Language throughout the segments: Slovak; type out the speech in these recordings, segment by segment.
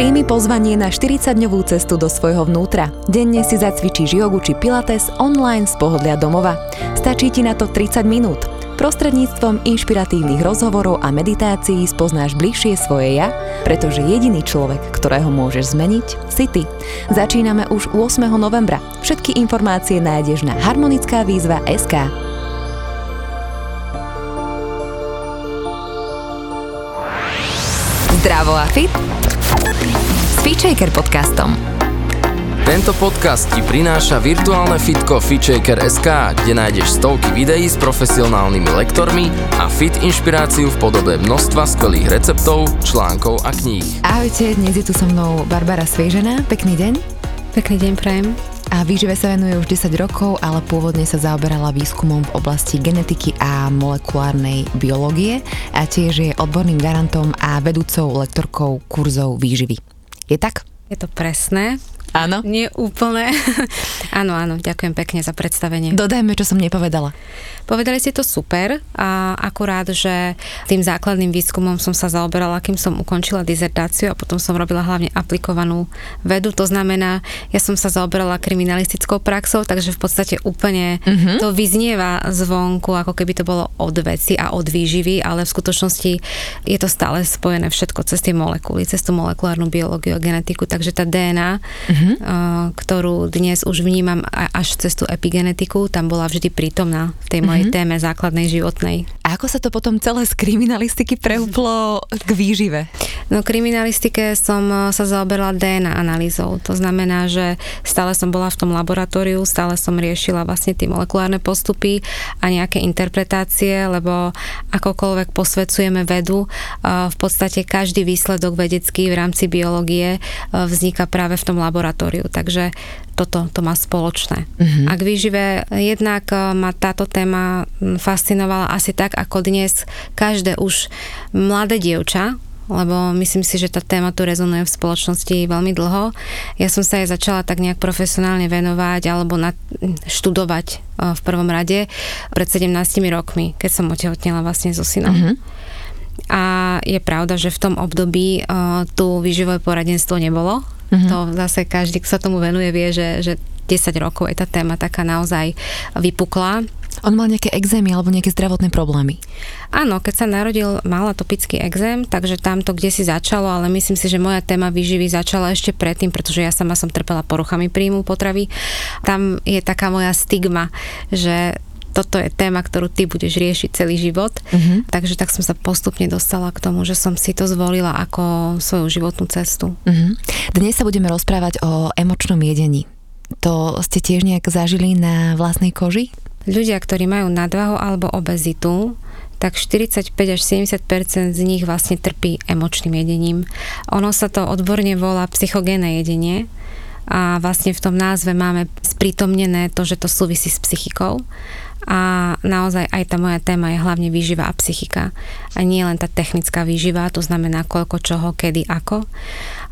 Príjmi pozvanie na 40-dňovú cestu do svojho vnútra. Denne si zacvičíš jogu či pilates online z pohodlia domova. Stačí ti na to 30 minút. Prostredníctvom inšpiratívnych rozhovorov a meditácií spoznáš bližšie svoje ja, pretože jediný človek, ktorého môžeš zmeniť, si ty. Začíname už 8. novembra. Všetky informácie nájdeš na harmonická výzva SK. Zdravo a fit s podcastom. Tento podcast ti prináša virtuálne fitko FitShaker.sk, kde nájdeš stovky videí s profesionálnymi lektormi a fit inšpiráciu v podobe množstva skvelých receptov, článkov a kníh. Ahojte, dnes je tu so mnou Barbara Sviežená. Pekný deň. Pekný deň, prajem. A výžive sa venuje už 10 rokov, ale pôvodne sa zaoberala výskumom v oblasti genetiky a molekulárnej biológie a tiež je odborným garantom a vedúcou lektorkou kurzov výživy. Je tak? Je to presné. Áno? Nie úplne. áno, áno, ďakujem pekne za predstavenie. Dodajme, čo som nepovedala. Povedali ste to super a akurát, že tým základným výskumom som sa zaoberala, kým som ukončila dizertáciu a potom som robila hlavne aplikovanú vedu. To znamená, ja som sa zaoberala kriminalistickou praxou, takže v podstate úplne uh-huh. to vyznieva zvonku, ako keby to bolo od veci a od výživy, ale v skutočnosti je to stále spojené všetko cez tie molekuly, cez tú molekulárnu biológiu a genetiku, takže tá DNA uh-huh uh-huh. ktorú dnes už vnímam až cez tú epigenetiku, tam bola vždy prítomná v tej mojej uh-huh. téme základnej životnej. A ako sa to potom celé z kriminalistiky preúplo k výžive? No kriminalistike som eh, sa zaoberala DNA analýzou. To znamená, že stále som bola v tom laboratóriu, stále som riešila vlastne tie molekulárne postupy a nejaké interpretácie, lebo akokoľvek posvedcujeme vedu, eh, v podstate každý výsledok vedecký v rámci biológie eh, vzniká práve v tom laboratóriu. Takže toto to má spoločné. Uh-huh. Ak výžive, jednak ma táto téma fascinovala asi tak, ako dnes každé už mladé dievča, lebo myslím si, že tá téma tu rezonuje v spoločnosti veľmi dlho. Ja som sa jej začala tak nejak profesionálne venovať alebo na, študovať e, v prvom rade pred 17 rokmi, keď som otehotnila vlastne so synom. Uh-huh. A je pravda, že v tom období uh, tu výživové poradenstvo nebolo. Uh-huh. To zase každý, kto sa tomu venuje, vie, že, že 10 rokov je tá téma taká naozaj vypukla on mal nejaké exémy alebo nejaké zdravotné problémy? Áno, keď sa narodil, mal atopický exém, takže tam to kde si začalo, ale myslím si, že moja téma výživy začala ešte predtým, pretože ja sama som trpela poruchami príjmu potravy. Tam je taká moja stigma, že toto je téma, ktorú ty budeš riešiť celý život. Uh-huh. Takže tak som sa postupne dostala k tomu, že som si to zvolila ako svoju životnú cestu. Uh-huh. Dnes sa budeme rozprávať o emočnom jedení. To ste tiež nejak zažili na vlastnej koži? ľudia, ktorí majú nadvahu alebo obezitu, tak 45 až 70% z nich vlastne trpí emočným jedením. Ono sa to odborne volá psychogénne jedenie a vlastne v tom názve máme sprítomnené to, že to súvisí s psychikou a naozaj aj tá moja téma je hlavne výživa a psychika. A nie len tá technická výživa, to znamená koľko, čoho, kedy, ako,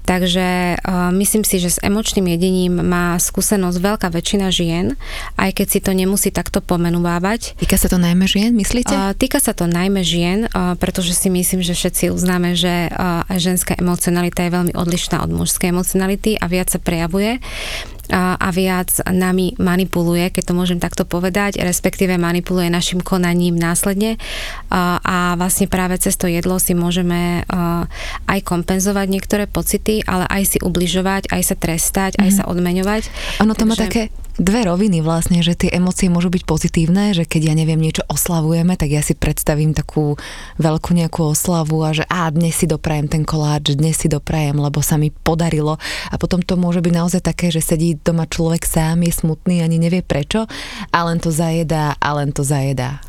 Takže uh, myslím si, že s emočným jedením má skúsenosť veľká väčšina žien, aj keď si to nemusí takto pomenúvať. Týka sa to najmä žien, myslíte? Uh, týka sa to najmä žien, uh, pretože si myslím, že všetci uznáme, že uh, ženská emocionalita je veľmi odlišná od mužskej emocionality a viac sa prejavuje a viac nami manipuluje, keď to môžem takto povedať, respektíve manipuluje našim konaním následne a vlastne práve cez to jedlo si môžeme aj kompenzovať niektoré pocity, ale aj si ubližovať, aj sa trestať, mm. aj sa mhm. odmeňovať. Ono to Takže... má také dve roviny vlastne, že tie emócie môžu byť pozitívne, že keď ja neviem niečo oslavujeme, tak ja si predstavím takú veľkú nejakú oslavu a že a dnes si doprajem ten koláč, dnes si doprajem, lebo sa mi podarilo a potom to môže byť naozaj také, že sedí doma človek sám, je smutný, ani nevie prečo a len to zajedá a len to zajedá.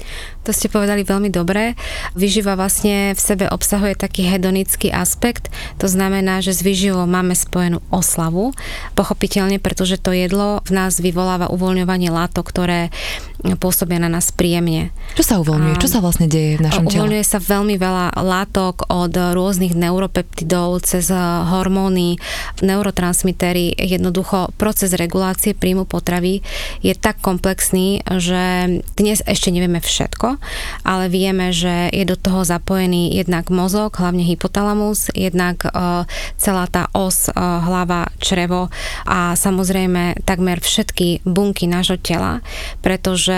To ste povedali veľmi dobre. Vyživa vlastne v sebe obsahuje taký hedonický aspekt, to znamená, že s vyživou máme spojenú oslavu, pochopiteľne, pretože to jedlo v nás vyvoláva uvoľňovanie látok, ktoré pôsobia na nás príjemne. Čo sa uvoľňuje? Čo sa vlastne deje v našom tele? Uvoľňuje sa veľmi veľa látok od rôznych neuropeptidov cez hormóny, neurotransmitery. Jednoducho proces regulácie príjmu potravy je tak komplexný, že dnes ešte nevieme všetko, ale vieme, že je do toho zapojený jednak mozog, hlavne hypotalamus, jednak celá tá os hlava, črevo a samozrejme takmer všetky bunky nášho tela, pretože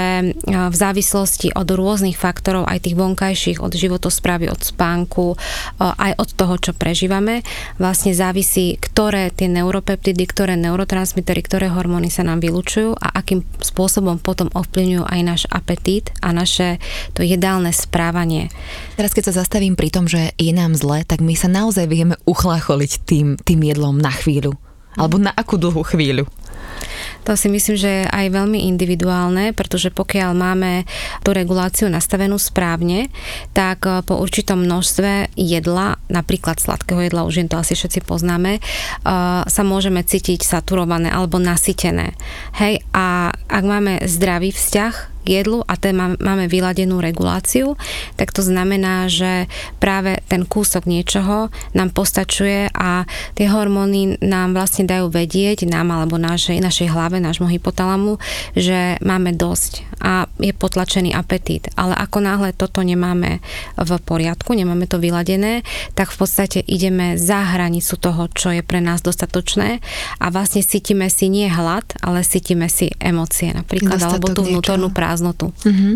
v závislosti od rôznych faktorov, aj tých vonkajších, od životosprávy, od spánku, aj od toho, čo prežívame, vlastne závisí, ktoré tie neuropeptidy, ktoré neurotransmitery, ktoré hormóny sa nám vylúčujú a akým spôsobom potom ovplyvňujú aj náš apetít a naše to jedálne správanie. Teraz keď sa zastavím pri tom, že je nám zle, tak my sa naozaj vieme uchlácholiť tým, tým jedlom na chvíľu. Alebo na akú dlhú chvíľu? To si myslím, že je aj veľmi individuálne, pretože pokiaľ máme tú reguláciu nastavenú správne, tak eh, po určitom množstve jedla, napríklad sladkého jedla, už to asi všetci poznáme, eh, sa môžeme cítiť saturované alebo nasytené. Hej, a ak máme zdravý vzťah k jedlu a ten máme vyladenú reguláciu, tak to znamená, že práve ten kúsok niečoho nám postačuje a tie hormóny nám vlastne dajú vedieť, nám alebo našej, našej hlave, nášmu hypotalamu, že máme dosť a je potlačený apetít. Ale ako náhle toto nemáme v poriadku, nemáme to vyladené, tak v podstate ideme za hranicu toho, čo je pre nás dostatočné a vlastne cítime si nie hlad, ale cítime si emócie napríklad, Dostatok alebo tú vnútornú prácu prázdnotu. Mm-hmm.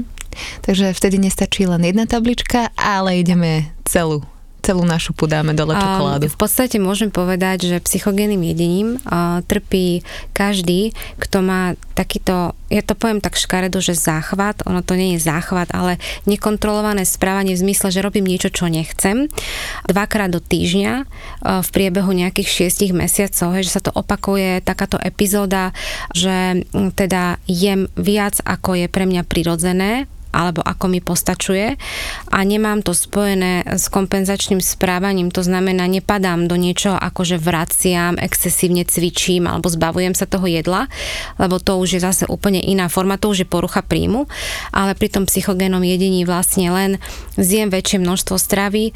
Takže vtedy nestačí len jedna tablička, ale ideme celú celú našu dáme dole čokoládu. V podstate môžem povedať, že psychogénnym jedením trpí každý, kto má takýto, ja to poviem tak škaredo, že záchvat, ono to nie je záchvat, ale nekontrolované správanie v zmysle, že robím niečo, čo nechcem, dvakrát do týždňa v priebehu nejakých šiestich mesiacov, že sa to opakuje takáto epizóda, že teda jem viac, ako je pre mňa prirodzené, alebo ako mi postačuje a nemám to spojené s kompenzačným správaním, to znamená nepadám do niečoho ako že vraciam, excesívne cvičím alebo zbavujem sa toho jedla, lebo to už je zase úplne iná forma, to už je porucha príjmu, ale pri tom psychogénom jedení vlastne len zjem väčšie množstvo stravy, e,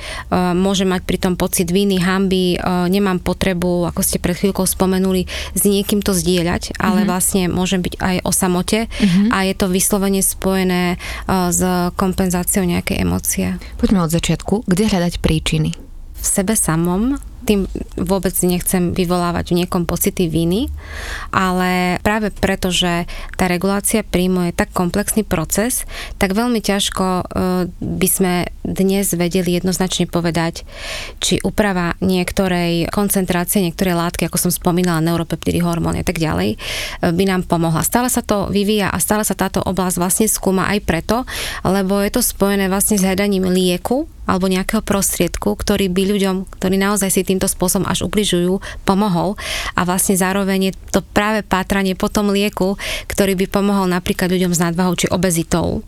môžem mať pri tom pocit viny, hamby, e, nemám potrebu, ako ste pred chvíľkou spomenuli, s niekým to zdieľať, ale mm-hmm. vlastne môžem byť aj o samote mm-hmm. a je to vyslovene spojené s kompenzáciou nejakej emócie. Poďme od začiatku. Kde hľadať príčiny? V sebe samom, tým vôbec nechcem vyvolávať v niekom pocity viny, ale práve preto, že tá regulácia príjmu je tak komplexný proces, tak veľmi ťažko e, by sme dnes vedeli jednoznačne povedať, či úprava niektorej koncentrácie, niektorej látky, ako som spomínala, neuropeptidy, hormóny a tak ďalej, e, by nám pomohla. Stále sa to vyvíja a stále sa táto oblasť vlastne skúma aj preto, lebo je to spojené vlastne s hľadaním lieku alebo nejakého prostriedku, ktorý by ľuďom, ktorí naozaj si týmto spôsobom až ubližujú, pomohol a vlastne zároveň je to práve pátranie po tom lieku, ktorý by pomohol napríklad ľuďom s nadvahou či obezitou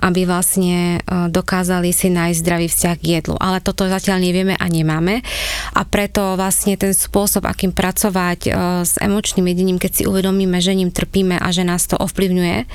aby vlastne e, dokázali si nájsť zdravý vzťah k jedlu. Ale toto zatiaľ nevieme a nemáme a preto vlastne ten spôsob, akým pracovať e, s emočným jedením, keď si uvedomíme, že ním trpíme a že nás to ovplyvňuje,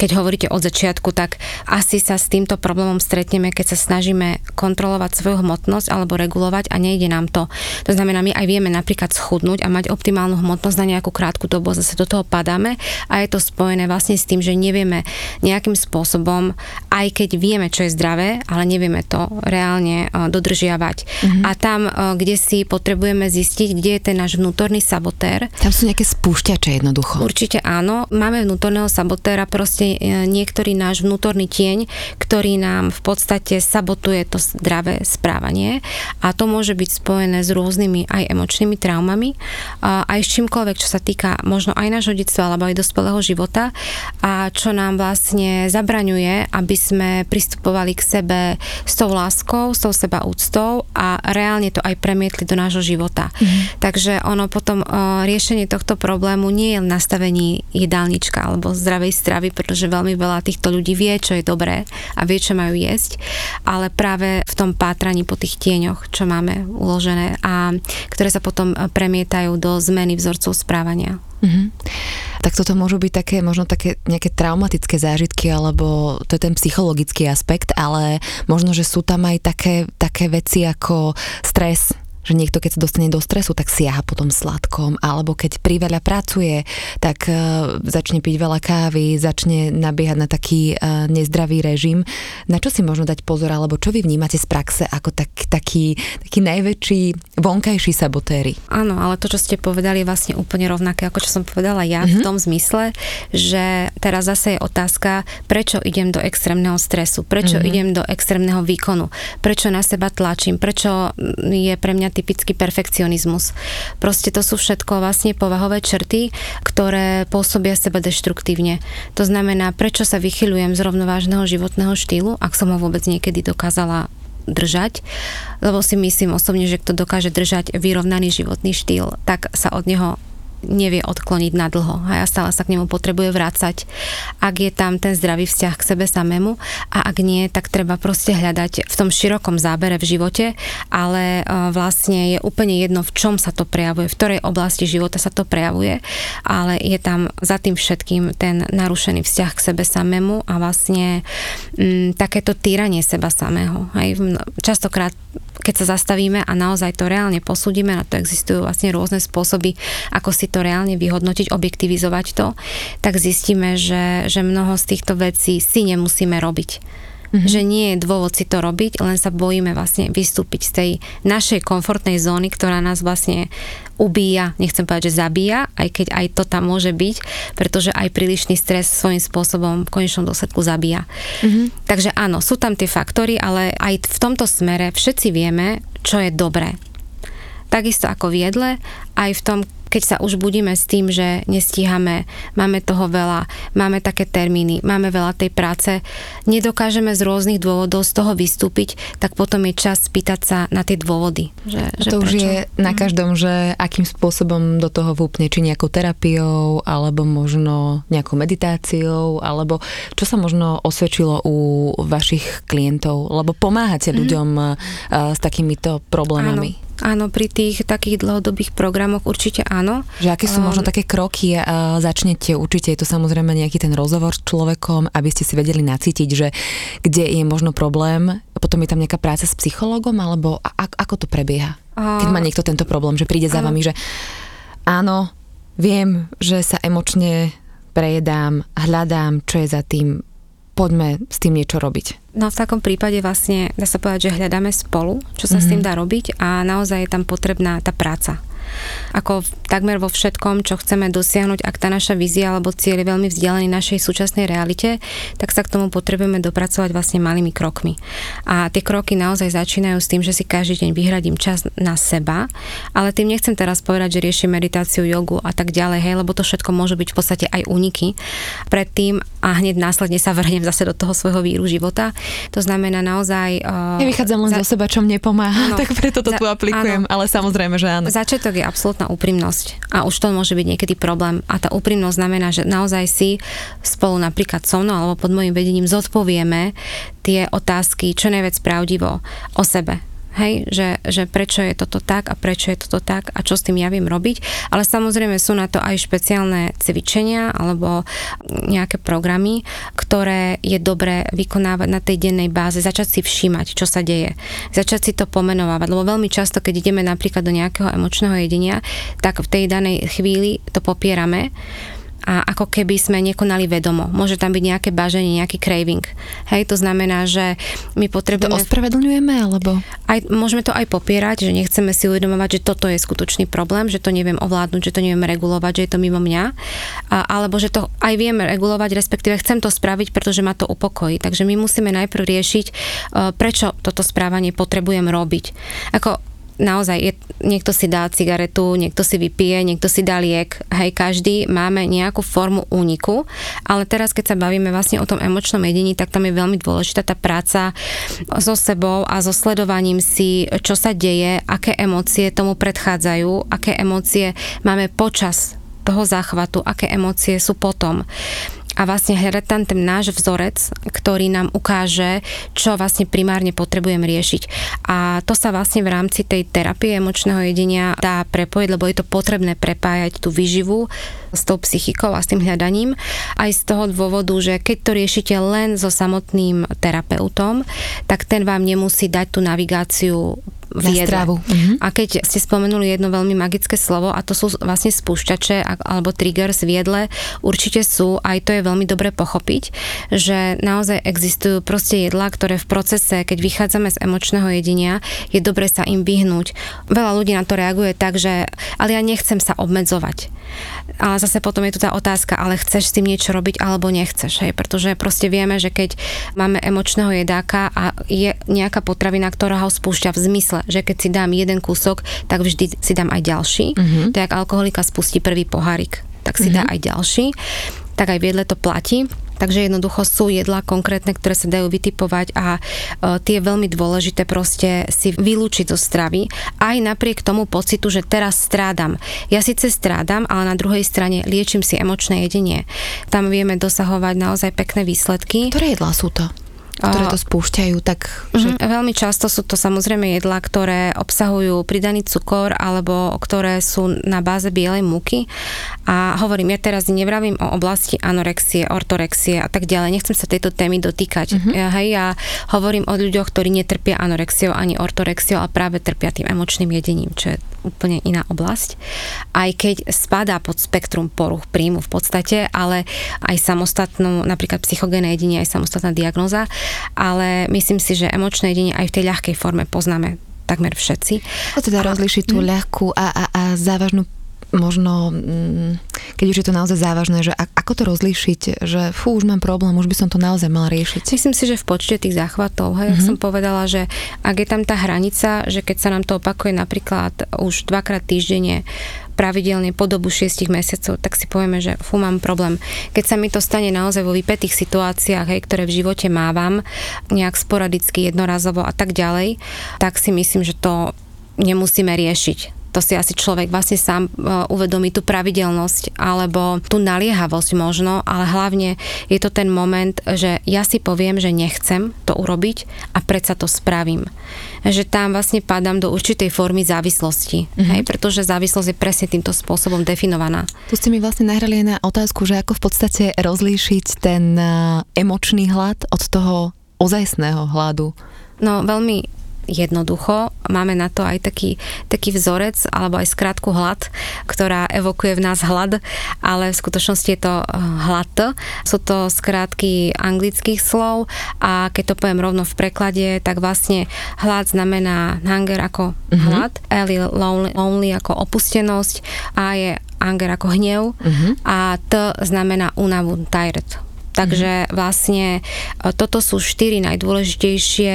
keď hovoríte od začiatku, tak asi sa s týmto problémom stretneme, keď sa snažíme kontrolovať svoju hmotnosť alebo regulovať a nejde nám to. To znamená, my aj vieme napríklad schudnúť a mať optimálnu hmotnosť na nejakú krátku dobu, zase do toho padáme a je to spojené vlastne s tým, že nevieme nejakým spôsobom, aj keď vieme, čo je zdravé, ale nevieme to reálne dodržiavať. Mm-hmm. A tam, kde si potrebujeme zistiť, kde je ten náš vnútorný sabotér. Tam sú nejaké spúšťače jednoducho. Určite áno. Máme vnútorného sabotéra proste E, niektorý náš vnútorný tieň, ktorý nám v podstate sabotuje to zdravé správanie a to môže byť spojené s rôznymi aj emočnými traumami, aj s čímkoľvek, čo sa týka možno aj nášho detstva alebo aj dospelého života a čo nám vlastne zabraňuje, aby sme pristupovali k sebe s tou láskou, s tou seba úctou a reálne to aj premietli do nášho života. Mm. Takže ono potom riešenie tohto problému nie je v nastavení jedálnička alebo zdravej stravy, pretože že veľmi veľa týchto ľudí vie, čo je dobré a vie, čo majú jesť, ale práve v tom pátraní po tých tieňoch, čo máme uložené a ktoré sa potom premietajú do zmeny vzorcov správania. Mm-hmm. Tak toto môžu byť také, možno také nejaké traumatické zážitky, alebo to je ten psychologický aspekt, ale možno, že sú tam aj také, také veci ako stres, že niekto, keď sa dostane do stresu, tak siaha potom sladkom, alebo keď priveľa pracuje, tak uh, začne piť veľa kávy, začne nabiehať na taký uh, nezdravý režim. Na čo si možno dať pozor, alebo čo vy vnímate z praxe ako tak, taký, taký najväčší vonkajší sabotéry? Áno, ale to, čo ste povedali, je vlastne úplne rovnaké, ako čo som povedala ja, mm-hmm. v mhm. tom zmysle, že teraz zase je otázka, prečo idem do extrémneho stresu, prečo mm-hmm. idem do extrémneho výkonu, prečo na seba tlačím, prečo je pre mňa typický perfekcionizmus. Proste to sú všetko vlastne povahové črty, ktoré pôsobia seba deštruktívne. To znamená, prečo sa vychyľujem z rovnovážneho životného štýlu, ak som ho vôbec niekedy dokázala držať, lebo si myslím osobne, že kto dokáže držať vyrovnaný životný štýl, tak sa od neho nevie odkloniť na dlho a ja stále sa k nemu potrebuje vrácať. Ak je tam ten zdravý vzťah k sebe samému a ak nie, tak treba proste hľadať v tom širokom zábere v živote, ale e, vlastne je úplne jedno, v čom sa to prejavuje, v ktorej oblasti života sa to prejavuje, ale je tam za tým všetkým ten narušený vzťah k sebe samému a vlastne m, mm, takéto týranie seba samého. Hej. Častokrát keď sa zastavíme a naozaj to reálne posúdime, na to existujú vlastne rôzne spôsoby, ako si to reálne vyhodnotiť, objektivizovať to, tak zistíme, že, že mnoho z týchto vecí si nemusíme robiť. Mm-hmm. Že nie je dôvod si to robiť, len sa bojíme vlastne vystúpiť z tej našej komfortnej zóny, ktorá nás vlastne ubíja, nechcem povedať, že zabíja, aj keď aj to tam môže byť, pretože aj prílišný stres svojím spôsobom v konečnom dôsledku zabíja. Mm-hmm. Takže áno, sú tam tie faktory, ale aj v tomto smere všetci vieme, čo je dobré. Takisto ako v jedle, aj v tom, keď sa už budíme s tým, že nestíhame, máme toho veľa, máme také termíny, máme veľa tej práce, nedokážeme z rôznych dôvodov z toho vystúpiť, tak potom je čas spýtať sa na tie dôvody. Že, že to prečo? už je na mhm. každom, že akým spôsobom do toho vúpne, či nejakou terapiou, alebo možno nejakou meditáciou, alebo čo sa možno osvedčilo u vašich klientov, lebo pomáhate mm-hmm. ľuďom uh, s takýmito problémami. Áno. Áno, pri tých takých dlhodobých programoch určite áno. Že aké sú možno um, také kroky, uh, začnete určite, je to samozrejme nejaký ten rozhovor s človekom, aby ste si vedeli nacítiť, že kde je možno problém, potom je tam nejaká práca s psychologom, alebo a, ako to prebieha? Keď má niekto tento problém, že príde za vami, že áno, viem, že sa emočne prejedám, hľadám, čo je za tým, poďme s tým niečo robiť. No v takom prípade vlastne dá sa povedať, že hľadáme spolu, čo sa mm-hmm. s tým mhm. dá robiť a naozaj je tam potrebná tá práca ako takmer vo všetkom, čo chceme dosiahnuť, ak tá naša vízia alebo cieľ je veľmi vzdialený našej súčasnej realite, tak sa k tomu potrebujeme dopracovať vlastne malými krokmi. A tie kroky naozaj začínajú s tým, že si každý deň vyhradím čas na seba, ale tým nechcem teraz povedať, že riešim meditáciu, jogu a tak ďalej, hej, lebo to všetko môže byť v podstate aj úniky predtým a hneď následne sa vrhnem zase do toho svojho víru života. To znamená naozaj... Uh, ja vychádzam len za, zo seba, čo mne pomáha, no, tak preto to za, tu aplikujem, áno, ale samozrejme, že áno. Začiatok je absolútna úprimnosť a už to môže byť niekedy problém. A tá úprimnosť znamená, že naozaj si spolu napríklad so mnou alebo pod môjim vedením zodpovieme tie otázky čo najviac pravdivo o sebe Hej, že, že prečo je toto tak a prečo je toto tak a čo s tým ja viem robiť. Ale samozrejme sú na to aj špeciálne cvičenia alebo nejaké programy, ktoré je dobré vykonávať na tej dennej báze, začať si všímať, čo sa deje. Začať si to pomenovávať, lebo veľmi často, keď ideme napríklad do nejakého emočného jedenia, tak v tej danej chvíli to popierame a ako keby sme nekonali vedomo. Môže tam byť nejaké baženie, nejaký craving. Hej, to znamená, že my potrebujeme... To ospravedlňujeme, alebo? Aj, môžeme to aj popierať, že nechceme si uvedomovať, že toto je skutočný problém, že to neviem ovládnuť, že to neviem regulovať, že je to mimo mňa. A, alebo že to aj vieme regulovať, respektíve chcem to spraviť, pretože ma to upokojí. Takže my musíme najprv riešiť, uh, prečo toto správanie potrebujem robiť. Ako naozaj je, niekto si dá cigaretu, niekto si vypije, niekto si dá liek. Hej, každý máme nejakú formu úniku, ale teraz keď sa bavíme vlastne o tom emočnom jedení, tak tam je veľmi dôležitá tá práca so sebou a so sledovaním si, čo sa deje, aké emócie tomu predchádzajú, aké emócie máme počas toho záchvatu, aké emócie sú potom. A vlastne hľadať tam ten náš vzorec, ktorý nám ukáže, čo vlastne primárne potrebujem riešiť. A to sa vlastne v rámci tej terapie emočného jedenia dá prepojiť, lebo je to potrebné prepájať tú výživu s tou psychikou a s tým hľadaním. Aj z toho dôvodu, že keď to riešite len so samotným terapeutom, tak ten vám nemusí dať tú navigáciu v jedle. Uh-huh. A keď ste spomenuli jedno veľmi magické slovo a to sú vlastne spúšťače alebo triggers v jedle, určite sú, aj to je veľmi dobre pochopiť, že naozaj existujú proste jedlá, ktoré v procese, keď vychádzame z emočného jedenia, je dobre sa im vyhnúť. Veľa ľudí na to reaguje tak, že ale ja nechcem sa obmedzovať. Ale zase potom je tu tá otázka, ale chceš s tým niečo robiť alebo nechceš, hej? pretože proste vieme, že keď máme emočného jedáka a je nejaká potravina, ktorá ho spúšťa v zmysle, že keď si dám jeden kúsok, tak vždy si dám aj ďalší. Uh-huh. To je, ak alkoholika spustí prvý pohárik, tak si uh-huh. dá aj ďalší. Tak aj v jedle to platí. Takže jednoducho sú jedlá konkrétne, ktoré sa dajú vytipovať a e, tie veľmi dôležité proste si vylúčiť zo stravy. Aj napriek tomu pocitu, že teraz strádam. Ja síce strádam, ale na druhej strane liečím si emočné jedenie. Tam vieme dosahovať naozaj pekné výsledky. Ktoré jedlá sú to? Ktoré to spúšťajú, tak... Že... Mm, veľmi často sú to samozrejme jedlá, ktoré obsahujú pridaný cukor alebo ktoré sú na báze bielej múky. A hovorím, ja teraz nevravím o oblasti anorexie, ortorexie a tak ďalej. Nechcem sa tejto témy dotýkať. Mm-hmm. Ja, hej, ja hovorím o ľuďoch, ktorí netrpia anorexiou ani ortorexiou, ale práve trpia tým emočným jedením, čo je úplne iná oblasť. Aj keď spadá pod spektrum poruch príjmu v podstate, ale aj samostatnú, napríklad psychogénne jedenie, aj samostatná diagnoza ale myslím si, že emočné jedenie aj v tej ľahkej forme poznáme takmer všetci. Ako teda rozlišiť tú hm? ľahkú a, a, a závažnú možno, mm, keď už je to naozaj závažné, že ako to rozlíšiť, že fú, už mám problém, už by som to naozaj mal riešiť. Myslím si, že v počte tých záchvatov, hej, mm-hmm. som povedala, že ak je tam tá hranica, že keď sa nám to opakuje napríklad už dvakrát týždenne, pravidelne po dobu 6 mesiacov, tak si povieme, že fú, mám problém. Keď sa mi to stane naozaj vo vypetých situáciách, hej, ktoré v živote mávam, nejak sporadicky, jednorazovo a tak ďalej, tak si myslím, že to nemusíme riešiť to si asi človek vlastne sám e, uvedomí tú pravidelnosť alebo tú naliehavosť možno, ale hlavne je to ten moment, že ja si poviem, že nechcem to urobiť a predsa to spravím. Že tam vlastne padám do určitej formy závislosti, mm-hmm. hej, pretože závislosť je presne týmto spôsobom definovaná. Tu ste mi vlastne nahrali na otázku, že ako v podstate rozlíšiť ten e, emočný hlad od toho ozajstného hladu. No veľmi jednoducho. Máme na to aj taký, taký vzorec alebo aj skrátku hlad, ktorá evokuje v nás hlad, ale v skutočnosti je to eh, hlad. Sú to skrátky anglických slov a keď to poviem rovno v preklade, tak vlastne hlad znamená hunger ako uh-huh. hlad, je lonely, lonely ako opustenosť, A je anger ako hnev uh-huh. a T znamená únavu, tired Takže vlastne e, toto sú štyri najdôležitejšie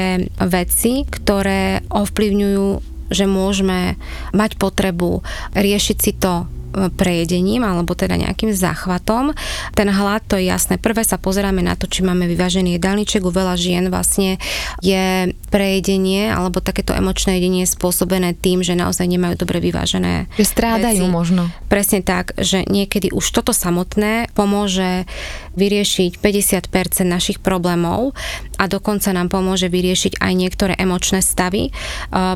veci, ktoré ovplyvňujú, že môžeme mať potrebu riešiť si to prejedením alebo teda nejakým záchvatom. Ten hlad, to je jasné. Prvé sa pozeráme na to, či máme vyvážený jedálniček. U veľa žien vlastne je prejedenie alebo takéto emočné jedenie spôsobené tým, že naozaj nemajú dobre vyvážené Že strádajú veci. možno. Presne tak, že niekedy už toto samotné pomôže vyriešiť 50% našich problémov a dokonca nám pomôže vyriešiť aj niektoré emočné stavy,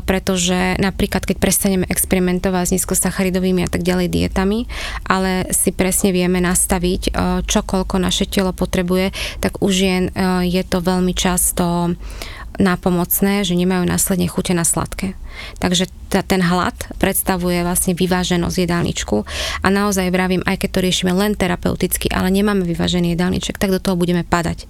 pretože napríklad keď prestaneme experimentovať s nízkosacharidovými a tak ďalej dietami, ale si presne vieme nastaviť, čo koľko naše telo potrebuje, tak u žien je to veľmi často nápomocné, že nemajú následne chute na sladké. Takže t- ten hlad predstavuje vlastne vyváženosť jedálničku a naozaj vravím, aj keď to riešime len terapeuticky, ale nemáme vyvážený jedálniček, tak do toho budeme padať.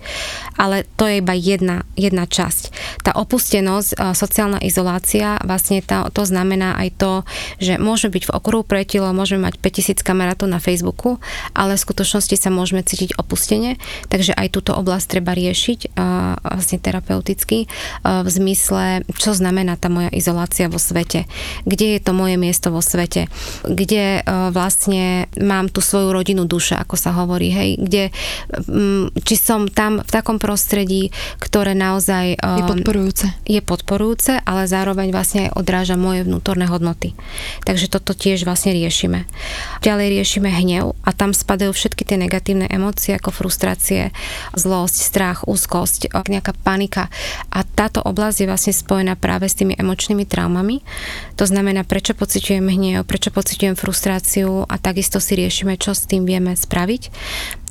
Ale to je iba jedna, jedna časť. Tá opustenosť, sociálna izolácia, vlastne to, to znamená aj to, že môžeme byť v okruhu pretilo, môžeme mať 5000 kamarátov na Facebooku, ale v skutočnosti sa môžeme cítiť opustene, takže aj túto oblasť treba riešiť vlastne terapeuticky v zmysle, čo znamená tá moja izolácia vo svete, kde je to moje miesto vo svete, kde vlastne mám tú svoju rodinu duše, ako sa hovorí, hej, kde, či som tam v takom prostredí, ktoré naozaj je podporujúce. Je podporujúce, ale zároveň vlastne aj odráža moje vnútorné hodnoty. Takže toto tiež vlastne riešime. Ďalej riešime hnev a tam spadajú všetky tie negatívne emócie ako frustrácie, zlosť, strach, úzkosť, nejaká panika. A táto oblasť je vlastne spojená práve s tými emočnými traumami. To znamená, prečo pociťujem hnev, prečo pociťujem frustráciu a takisto si riešime, čo s tým vieme spraviť.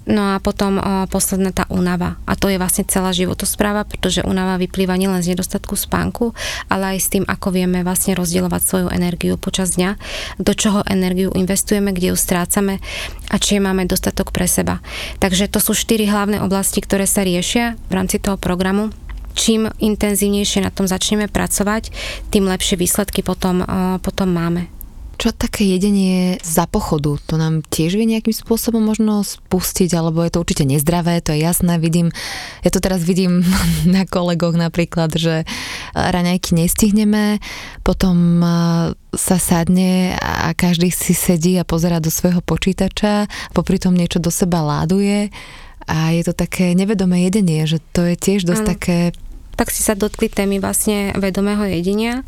No a potom o, posledná tá únava. A to je vlastne celá životospráva, pretože únava vyplýva nielen z nedostatku spánku, ale aj s tým, ako vieme vlastne rozdielovať svoju energiu počas dňa, do čoho energiu investujeme, kde ju strácame a či máme dostatok pre seba. Takže to sú štyri hlavné oblasti, ktoré sa riešia v rámci toho programu čím intenzívnejšie na tom začneme pracovať, tým lepšie výsledky potom, potom máme. Čo také jedenie za pochodu? To nám tiež vie nejakým spôsobom možno spustiť, alebo je to určite nezdravé, to je jasné. Vidím, ja to teraz vidím na kolegoch napríklad, že raňajky nestihneme, potom sa sadne a každý si sedí a pozera do svojho počítača, popri tom niečo do seba láduje a je to také nevedomé jedenie, že to je tiež dosť ano. také... Tak si sa dotkli témy vlastne vedomého jedenia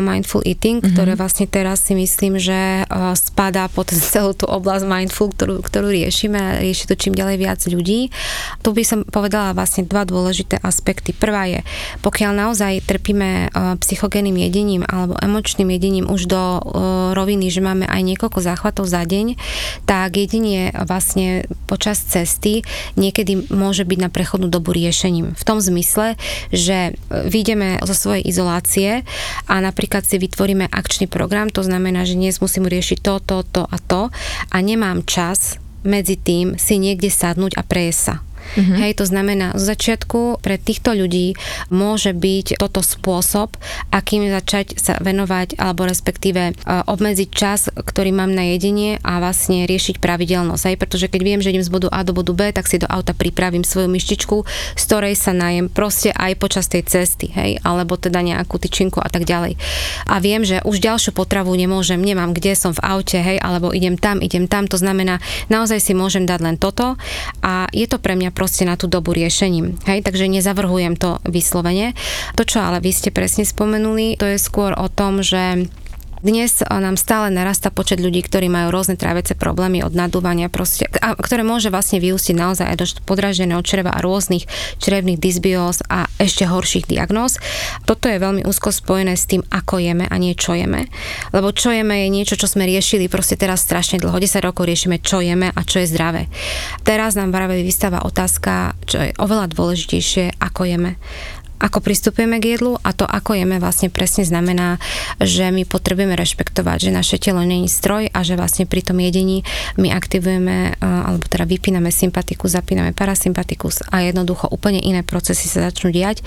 mindful eating, mm-hmm. ktoré vlastne teraz si myslím, že spadá pod celú tú oblasť mindful, ktorú, ktorú riešime a rieši to čím ďalej viac ľudí. Tu by som povedala vlastne dva dôležité aspekty. Prvá je, pokiaľ naozaj trpíme psychogénnym jedením alebo emočným jedením už do roviny, že máme aj niekoľko záchvatov za deň, tak jedenie vlastne počas cesty niekedy môže byť na prechodnú dobu riešením. V tom zmysle, že e, vyjdeme zo svojej izolácie a napríklad si vytvoríme akčný program, to znamená, že dnes musím riešiť to, to, to a to a nemám čas medzi tým si niekde sadnúť a prejsť sa. Mm-hmm. Hej, to znamená, z začiatku pre týchto ľudí môže byť toto spôsob, akým začať sa venovať alebo respektíve uh, obmedziť čas, ktorý mám na jedenie a vlastne riešiť pravidelnosť. Hej, pretože keď viem, že idem z bodu A do bodu B, tak si do auta pripravím svoju myštičku, z ktorej sa najem proste aj počas tej cesty, hej, alebo teda nejakú tyčinku a tak ďalej. A viem, že už ďalšiu potravu nemôžem, nemám kde som v aute, hej, alebo idem tam, idem tam, to znamená, naozaj si môžem dať len toto a je to pre mňa proste na tú dobu riešením. Hej, takže nezavrhujem to vyslovene. To, čo ale vy ste presne spomenuli, to je skôr o tom, že dnes nám stále narasta počet ľudí, ktorí majú rôzne trávice problémy od nadúvania, proste, a, ktoré môže vlastne vyústiť naozaj aj do podraženého čreva a rôznych črevných dysbióz a ešte horších diagnóz. Toto je veľmi úzko spojené s tým, ako jeme a nie čo jeme. Lebo čo jeme je niečo, čo sme riešili proste teraz strašne dlho. 10 rokov riešime, čo jeme a čo je zdravé. Teraz nám práve vystáva otázka, čo je oveľa dôležitejšie, ako jeme ako pristupujeme k jedlu a to, ako jeme vlastne presne znamená, že my potrebujeme rešpektovať, že naše telo není stroj a že vlastne pri tom jedení my aktivujeme alebo teda vypíname sympatikus, zapíname parasympatikus a jednoducho úplne iné procesy sa začnú diať.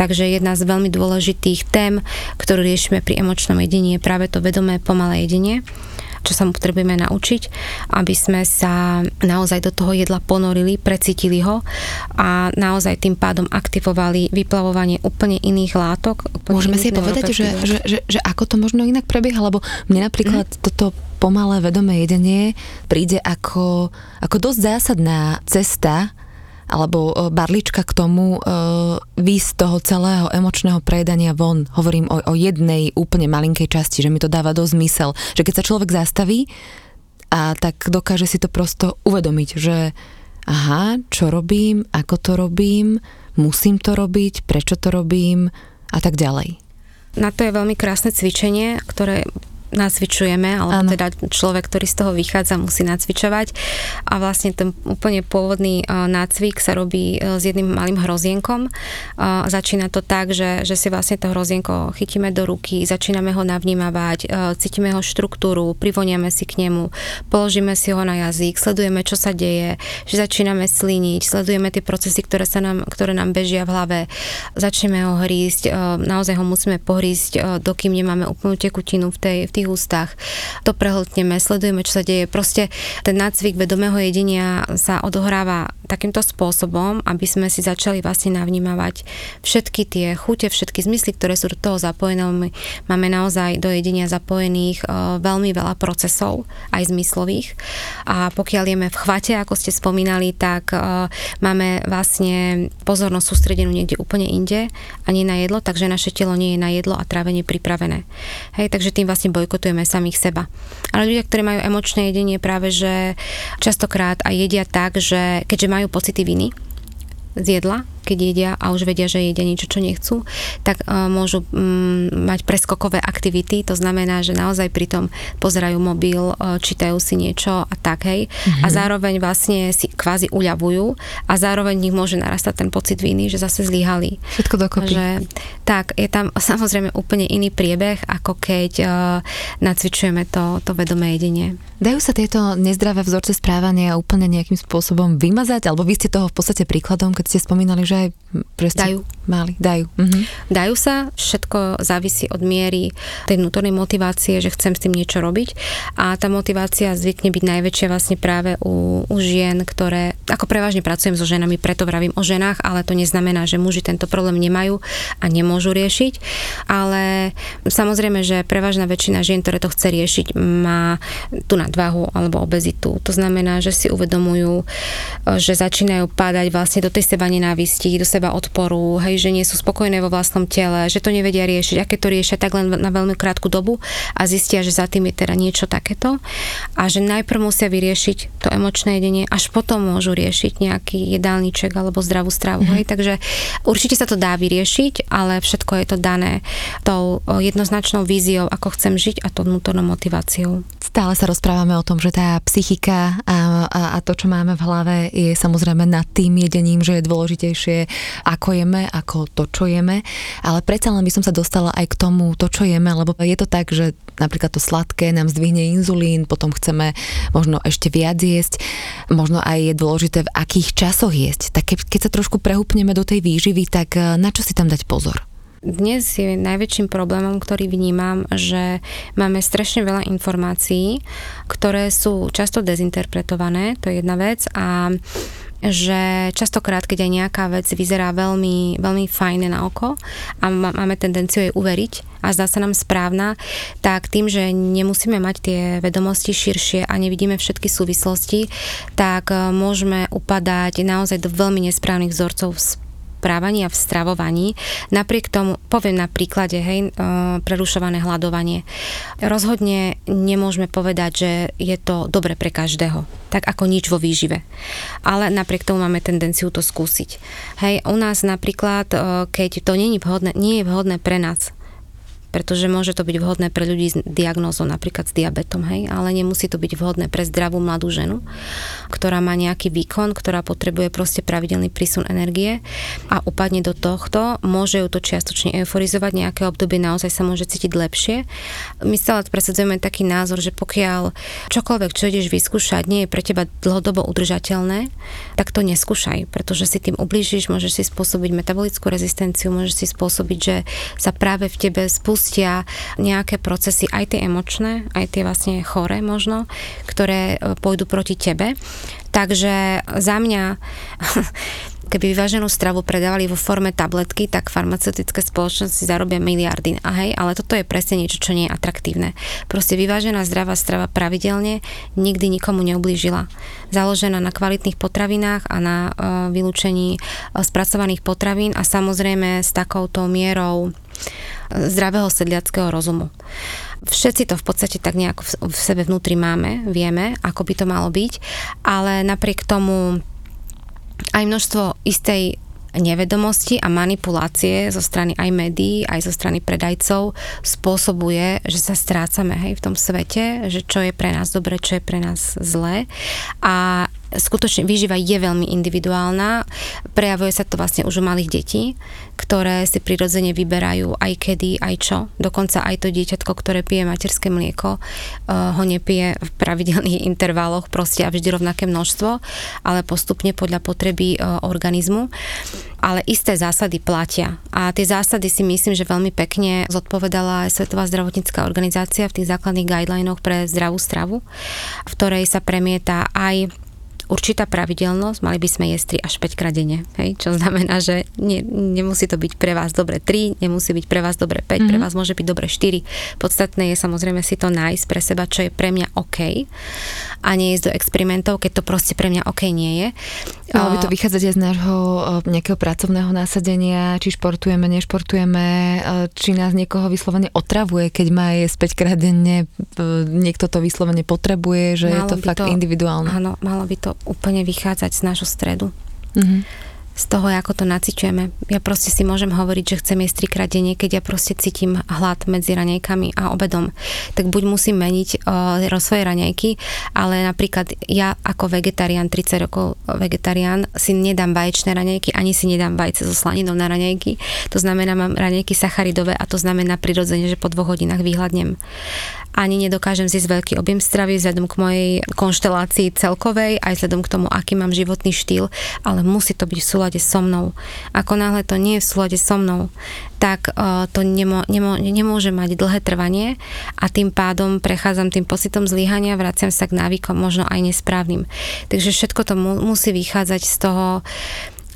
Takže jedna z veľmi dôležitých tém, ktorú riešime pri emočnom jedení je práve to vedomé pomalé jedenie čo sa potrebujeme naučiť, aby sme sa naozaj do toho jedla ponorili, precítili ho a naozaj tým pádom aktivovali vyplavovanie úplne iných látok. Úplne Môžeme si povedať, že, že, že, že ako to možno inak prebieha, lebo mne napríklad mm. toto pomalé vedomé jedenie príde ako, ako dosť zásadná cesta alebo e, barlička k tomu e, výsť toho celého emočného prejedania von. Hovorím o, o jednej úplne malinkej časti, že mi to dáva dosť zmysel. Že keď sa človek zastaví a tak dokáže si to prosto uvedomiť, že aha, čo robím, ako to robím, musím to robiť, prečo to robím a tak ďalej. Na to je veľmi krásne cvičenie, ktoré nacvičujeme, alebo ano. teda človek, ktorý z toho vychádza, musí nacvičovať. A vlastne ten úplne pôvodný nácvik sa robí e, s jedným malým hrozienkom. Začína to tak, že, že si vlastne to hrozienko chytíme do ruky, začíname ho navnímavať, e, cítime ho štruktúru, privoniame si k nemu, položíme si ho na jazyk, sledujeme, čo sa deje, že začíname slíniť, sledujeme tie procesy, ktoré, sa nám, ktoré nám bežia v hlave, začneme ho hrísť, e, naozaj ho musíme pohrísť, dokým nemáme úplnú tekutinu v, tej, v tých ústach, to prehltneme, sledujeme, čo sa deje. Proste ten nácvik vedomého jedenia sa odohráva takýmto spôsobom, aby sme si začali vlastne navnímavať všetky tie chute, všetky zmysly, ktoré sú do toho zapojené. My máme naozaj do jedenia zapojených uh, veľmi veľa procesov, aj zmyslových. A pokiaľ jeme v chvate, ako ste spomínali, tak uh, máme vlastne pozornosť sústredenú niekde úplne inde a nie na jedlo, takže naše telo nie je na jedlo a trávenie pripravené. Hej, takže tým vlastne bojkotujeme samých seba. Ale ľudia, ktorí majú emočné jedenie, práve že častokrát aj jedia tak, že keďže majú pocity viny z jedla, keď jedia a už vedia, že jedia niečo, čo nechcú, tak uh, môžu um, mať preskokové aktivity, to znamená, že naozaj pritom pozerajú mobil, uh, čítajú si niečo a tak, hej. Mm-hmm. A mhm. zároveň vlastne si kvázi uľavujú a zároveň nich môže narastať ten pocit viny, že zase zlyhali. Všetko dokopy. Že, tak, je tam samozrejme úplne iný priebeh, ako keď uh, nacvičujeme to, to vedomé jedenie. Dajú sa tieto nezdravé vzorce správania úplne nejakým spôsobom vymazať? Alebo vy ste toho v podstate príkladom, keď ste spomínali, že aj dajú. mali, dajú. Mhm. Dajú sa, všetko závisí od miery tej vnútornej motivácie, že chcem s tým niečo robiť a tá motivácia zvykne byť najväčšia vlastne práve u, u žien, ktoré, ako prevažne pracujem so ženami, preto vravím o ženách, ale to neznamená, že muži tento problém nemajú a nemôžu riešiť, ale samozrejme, že prevažná väčšina žien, ktoré to chce riešiť, má tu nadvahu alebo obezitu. To znamená, že si uvedomujú, že začínajú padať vlastne do tej seba nenávisti, do seba odporu, hej, že nie sú spokojné vo vlastnom tele, že to nevedia riešiť, aké to riešia tak len na veľmi krátku dobu a zistia, že za tým je teda niečo takéto. A že najprv musia vyriešiť to emočné jedenie, až potom môžu riešiť nejaký jedálniček alebo zdravú stravu. Mm. Hej, takže určite sa to dá vyriešiť, ale všetko je to dané tou jednoznačnou víziou, ako chcem žiť a tou vnútornou motiváciou. Stále sa rozprávame o tom, že tá psychika a, a, a to, čo máme v hlave, je samozrejme nad tým jedením, že je dôležitejšie ako jeme, ako to, čo jeme, ale predsa len by som sa dostala aj k tomu, to, čo jeme, lebo je to tak, že napríklad to sladké nám zdvihne inzulín, potom chceme možno ešte viac jesť, možno aj je dôležité, v akých časoch jesť. Tak keď sa trošku prehúpneme do tej výživy, tak eh, na čo si tam dať pozor? Dnes je najväčším problémom, ktorý vnímam, že máme strašne veľa informácií, ktoré sú často dezinterpretované, to je jedna vec a že častokrát, keď aj nejaká vec vyzerá veľmi, veľmi fajne na oko a máme tendenciu jej uveriť a zdá sa nám správna, tak tým, že nemusíme mať tie vedomosti širšie a nevidíme všetky súvislosti, tak e, môžeme upadať naozaj do veľmi nesprávnych vzorcov správaní a v stravovaní. Napriek tomu, poviem na príklade, hej, e, prerušované hľadovanie. Rozhodne nemôžeme povedať, že je to dobre pre každého, tak ako nič vo výžive. Ale napriek tomu máme tendenciu to skúsiť. Hej, u nás napríklad, e, keď to nie je vhodné, nie je vhodné pre nás, pretože môže to byť vhodné pre ľudí s diagnózou, napríklad s diabetom, hej, ale nemusí to byť vhodné pre zdravú mladú ženu, ktorá má nejaký výkon, ktorá potrebuje proste pravidelný prísun energie a upadne do tohto, môže ju to čiastočne euforizovať, nejaké obdobie naozaj sa môže cítiť lepšie. My stále presadzujeme taký názor, že pokiaľ čokoľvek, čo ideš vyskúšať, nie je pre teba dlhodobo udržateľné, tak to neskúšaj, pretože si tým ublížiš, môžeš si spôsobiť metabolickú rezistenciu, môžeš si spôsobiť, že sa práve v tebe spustí spustia nejaké procesy, aj tie emočné, aj tie vlastne chore možno, ktoré e, pôjdu proti tebe. Takže za mňa keby vyváženú stravu predávali vo forme tabletky, tak farmaceutické spoločnosti zarobia miliardy. A hej, ale toto je presne niečo, čo nie je atraktívne. Proste vyvážená zdravá strava pravidelne nikdy nikomu neublížila. Založená na kvalitných potravinách a na uh, vylúčení spracovaných potravín a samozrejme s takouto mierou zdravého sedliackého rozumu. Všetci to v podstate tak nejako v sebe vnútri máme, vieme, ako by to malo byť, ale napriek tomu aj množstvo istej nevedomosti a manipulácie zo strany aj médií, aj zo strany predajcov spôsobuje, že sa strácame hej, v tom svete, že čo je pre nás dobre, čo je pre nás zlé. A skutočne výživa je veľmi individuálna. Prejavuje sa to vlastne už u malých detí, ktoré si prirodzene vyberajú aj kedy, aj čo. Dokonca aj to dieťatko, ktoré pije materské mlieko, uh, ho nepije v pravidelných intervaloch proste a vždy rovnaké množstvo, ale postupne podľa potreby uh, organizmu. Ale isté zásady platia. A tie zásady si myslím, že veľmi pekne zodpovedala aj Svetová zdravotnícká organizácia v tých základných guidelinoch pre zdravú stravu, v ktorej sa premieta aj určitá pravidelnosť, mali by sme jesť 3 až 5 krát denne, hej? čo znamená, že ne, nemusí to byť pre vás dobre 3, nemusí byť pre vás dobre 5, mm-hmm. pre mhm. vás môže byť dobre 4. Podstatné je samozrejme si to nájsť pre seba, čo je pre mňa OK a nie ísť do experimentov, keď to proste pre mňa OK nie je. Malo by to vychádzať aj z nášho nejakého pracovného násadenia, či športujeme, nešportujeme, či nás niekoho vyslovene otravuje, keď má jesť 5 krát denne, niekto to vyslovene potrebuje, že malo je to fakt to, individuálne. Áno, malo by to úplne vychádzať z nášho stredu. Mm-hmm z toho, ako to nacičujeme. Ja proste si môžem hovoriť, že chcem jesť trikrát denne, keď ja proste cítim hlad medzi raňajkami a obedom. Tak buď musím meniť uh, svoje raňajky, ale napríklad ja ako vegetarián, 30 rokov vegetarián, si nedám vaječné raňajky, ani si nedám vajce so slaninou na raňajky. To znamená, mám raňajky sacharidové a to znamená prirodzene, že po dvoch hodinách vyhľadnem ani nedokážem zjesť veľký objem stravy vzhľadom k mojej konštelácii celkovej, aj vzhľadom k tomu, aký mám životný štýl, ale musí to byť v súlade so mnou. Ako náhle to nie je v súlade so mnou, tak uh, to nemo, nemo, nemôže mať dlhé trvanie a tým pádom prechádzam tým pocitom zlyhania, vraciam sa k návykom, možno aj nesprávnym. Takže všetko to mu, musí vychádzať z toho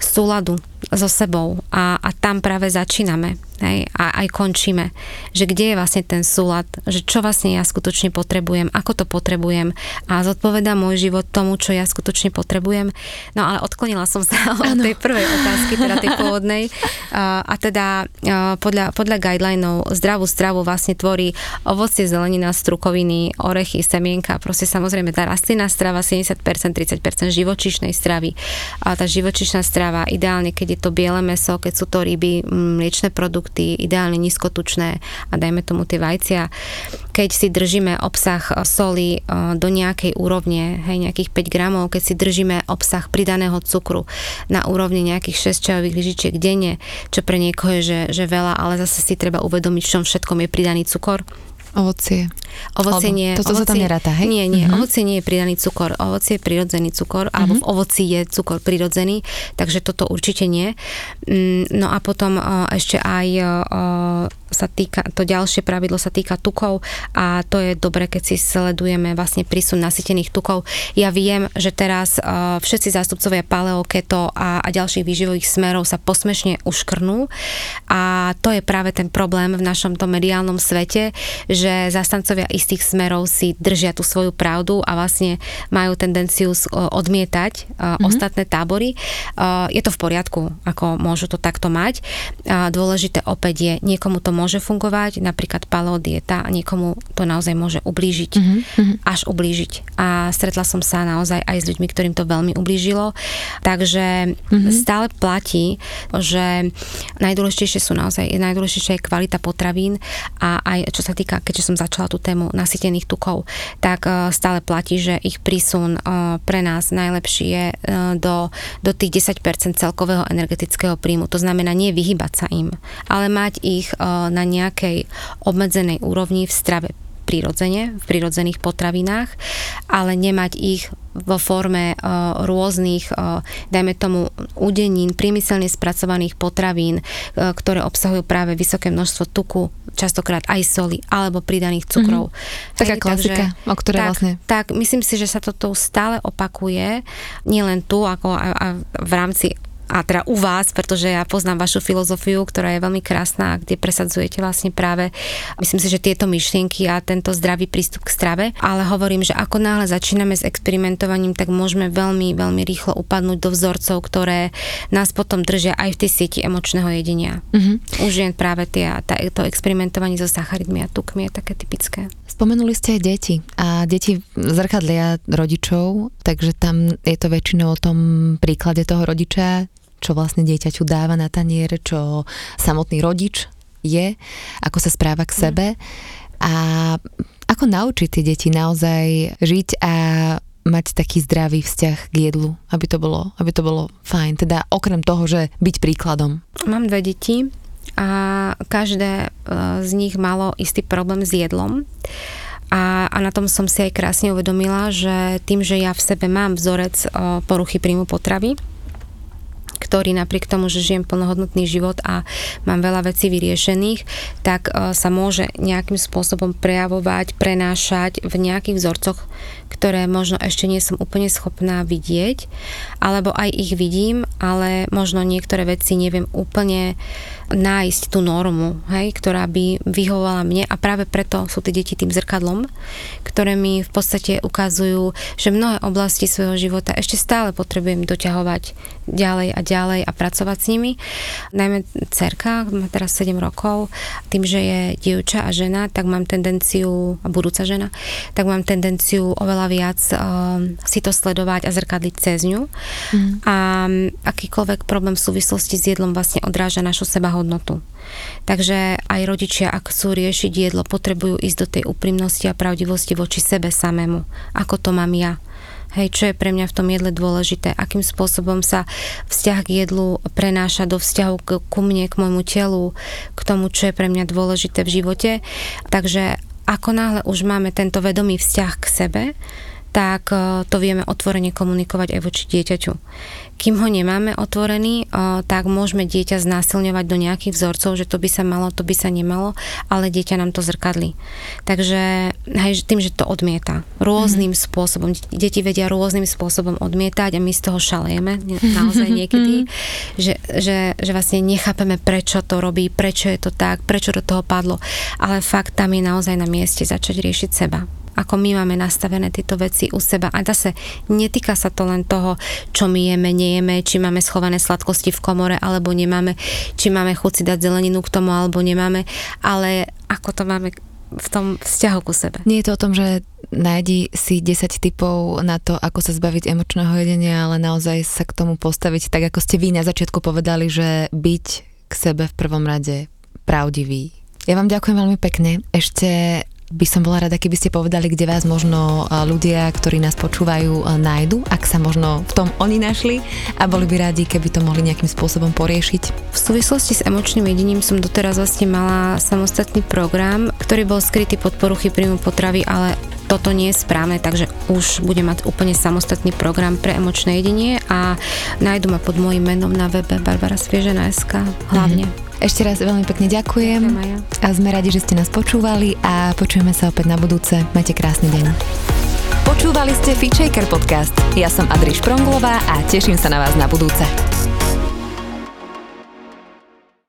súladu so sebou a, a tam práve začíname hej, a aj končíme, že kde je vlastne ten súlad, že čo vlastne ja skutočne potrebujem, ako to potrebujem a zodpoveda môj život tomu, čo ja skutočne potrebujem. No ale odklonila som sa od tej prvej otázky, teda tej pôvodnej a, a teda a, podľa, podľa guidelinov zdravú stravu vlastne tvorí ovocie, zelenina, strukoviny, orechy, semienka, proste samozrejme tá rastlinná strava 70%, 30% živočišnej stravy. A tá živočišná strava ideálne, keď je to biele meso, keď sú to ryby, mliečne produkty, ideálne nízkotučné a dajme tomu tie vajcia. Keď si držíme obsah soli e, do nejakej úrovne, hej, nejakých 5 gramov, keď si držíme obsah pridaného cukru na úrovni nejakých 6 čajových lyžičiek denne, čo pre niekoho je, že, že veľa, ale zase si treba uvedomiť, v čom všetkom je pridaný cukor Ovocie. Ovocie Alebo nie. Toto ovocie, sa tam neráta, hej? Nie, nie. Uh-huh. Ovocie nie je pridaný cukor. Ovocie je prirodzený cukor, uh-huh. alebo v ovoci je cukor prirodzený, takže toto určite nie. Mm, no a potom ešte aj sa týka, to ďalšie pravidlo sa týka tukov a to je dobre, keď si sledujeme vlastne prísun nasytených tukov. Ja viem, že teraz uh, všetci zástupcovia paleo, keto a, a ďalších výživových smerov sa posmešne uškrnú a to je práve ten problém v našom tom mediálnom svete, že zastancovia istých smerov si držia tú svoju pravdu a vlastne majú tendenciu odmietať uh, mm-hmm. ostatné tábory. Je to v poriadku, ako môžu to takto mať. Dôležité opäť je, niekomu to môže môže fungovať, napríklad paleo dieta niekomu to naozaj môže ublížiť, mm-hmm. až ublížiť. A stretla som sa naozaj aj s ľuďmi, ktorým to veľmi ublížilo. Takže mm-hmm. stále platí, že najdôležitejšie sú naozaj, najdôležitejšia je kvalita potravín a aj čo sa týka, keďže som začala tú tému nasytených tukov, tak e, stále platí, že ich prísun e, pre nás najlepší je e, do, do tých 10% celkového energetického príjmu. To znamená nie vyhybať sa im, ale mať ich na nejakej obmedzenej úrovni v strave prirodzene, v prirodzených potravinách, ale nemať ich vo forme uh, rôznych, uh, dajme tomu, udenín, priemyselne spracovaných potravín, uh, ktoré obsahujú práve vysoké množstvo tuku, častokrát aj soli, alebo pridaných cukrov. Mm-hmm. Taká klasika, takže, o ktorej tak, vlastne... Tak, myslím si, že sa toto stále opakuje, nielen tu, ako a, a v rámci a teda u vás, pretože ja poznám vašu filozofiu, ktorá je veľmi krásna, kde presadzujete vlastne práve, myslím si, že tieto myšlienky a tento zdravý prístup k strave, ale hovorím, že ako náhle začíname s experimentovaním, tak môžeme veľmi, veľmi rýchlo upadnúť do vzorcov, ktoré nás potom držia aj v tej sieti emočného jedenia. Mm-hmm. Už je práve tie, tá, to experimentovanie so sacharidmi a tukmi je také typické. Spomenuli ste aj deti a deti zrkadlia rodičov, takže tam je to väčšinou o tom príklade toho rodiča, čo vlastne dieťaťu dáva na tanier, čo samotný rodič je, ako sa správa k sebe a ako naučiť tie deti naozaj žiť a mať taký zdravý vzťah k jedlu, aby to bolo, aby to bolo fajn. Teda okrem toho, že byť príkladom. Mám dve deti a každé e, z nich malo istý problém s jedlom. A, a na tom som si aj krásne uvedomila, že tým, že ja v sebe mám vzorec e, poruchy príjmu potravy, ktorý napriek tomu, že žijem plnohodnotný život a mám veľa vecí vyriešených, tak e, sa môže nejakým spôsobom prejavovať, prenášať v nejakých vzorcoch, ktoré možno ešte nie som úplne schopná vidieť, alebo aj ich vidím, ale možno niektoré veci neviem úplne nájsť tú normu, hej, ktorá by vyhovovala mne a práve preto sú tie deti tým zrkadlom, ktoré mi v podstate ukazujú, že mnohé oblasti svojho života ešte stále potrebujem doťahovať ďalej a ďalej a pracovať s nimi. Najmä cerka, má teraz 7 rokov, tým, že je dievča a žena, tak mám tendenciu, a budúca žena, tak mám tendenciu oveľa viac uh, si to sledovať a zrkadliť cez ňu. Mm. A akýkoľvek problém v súvislosti s jedlom vlastne odráža našu seba hodnotu. Takže aj rodičia, ak chcú riešiť jedlo, potrebujú ísť do tej úprimnosti a pravdivosti voči sebe samému. Ako to mám ja. Hej, čo je pre mňa v tom jedle dôležité, akým spôsobom sa vzťah k jedlu prenáša do vzťahu k, ku mne, k môjmu telu, k tomu, čo je pre mňa dôležité v živote. Takže ako náhle už máme tento vedomý vzťah k sebe, tak e, to vieme otvorene komunikovať aj voči dieťaťu. Kým ho nemáme otvorený, tak môžeme dieťa znásilňovať do nejakých vzorcov, že to by sa malo, to by sa nemalo, ale dieťa nám to zrkadlí. Takže hej, tým, že to odmieta rôznym mm. spôsobom, deti vedia rôznym spôsobom odmietať a my z toho šalejeme naozaj niekedy, že, že, že vlastne nechápeme, prečo to robí, prečo je to tak, prečo do toho padlo, ale fakt tam je naozaj na mieste začať riešiť seba ako my máme nastavené tieto veci u seba. A zase netýka sa to len toho, čo my jeme, nejeme, či máme schované sladkosti v komore alebo nemáme, či máme chuť si dať zeleninu k tomu alebo nemáme, ale ako to máme v tom vzťahu ku sebe. Nie je to o tom, že nájdi si 10 typov na to, ako sa zbaviť emočného jedenia, ale naozaj sa k tomu postaviť, tak ako ste vy na začiatku povedali, že byť k sebe v prvom rade pravdivý. Ja vám ďakujem veľmi pekne. Ešte by som bola rada, keby ste povedali, kde vás možno ľudia, ktorí nás počúvajú, nájdu, ak sa možno v tom oni našli a boli by radi, keby to mohli nejakým spôsobom poriešiť. V súvislosti s emočným jedením som doteraz vlastne mala samostatný program, ktorý bol skrytý pod poruchy príjmu potravy, ale toto nie je správne, takže už budem mať úplne samostatný program pre emočné jedenie a nájdu ma pod môjim menom na webe Barbara Sviežena.sk hlavne. Mm-hmm. Ešte raz veľmi pekne ďakujem a sme radi, že ste nás počúvali a počujeme sa opäť na budúce. Majte krásny deň. Počúvali ste Fitchaker podcast. Ja som Adriš Pronglová a teším sa na vás na budúce.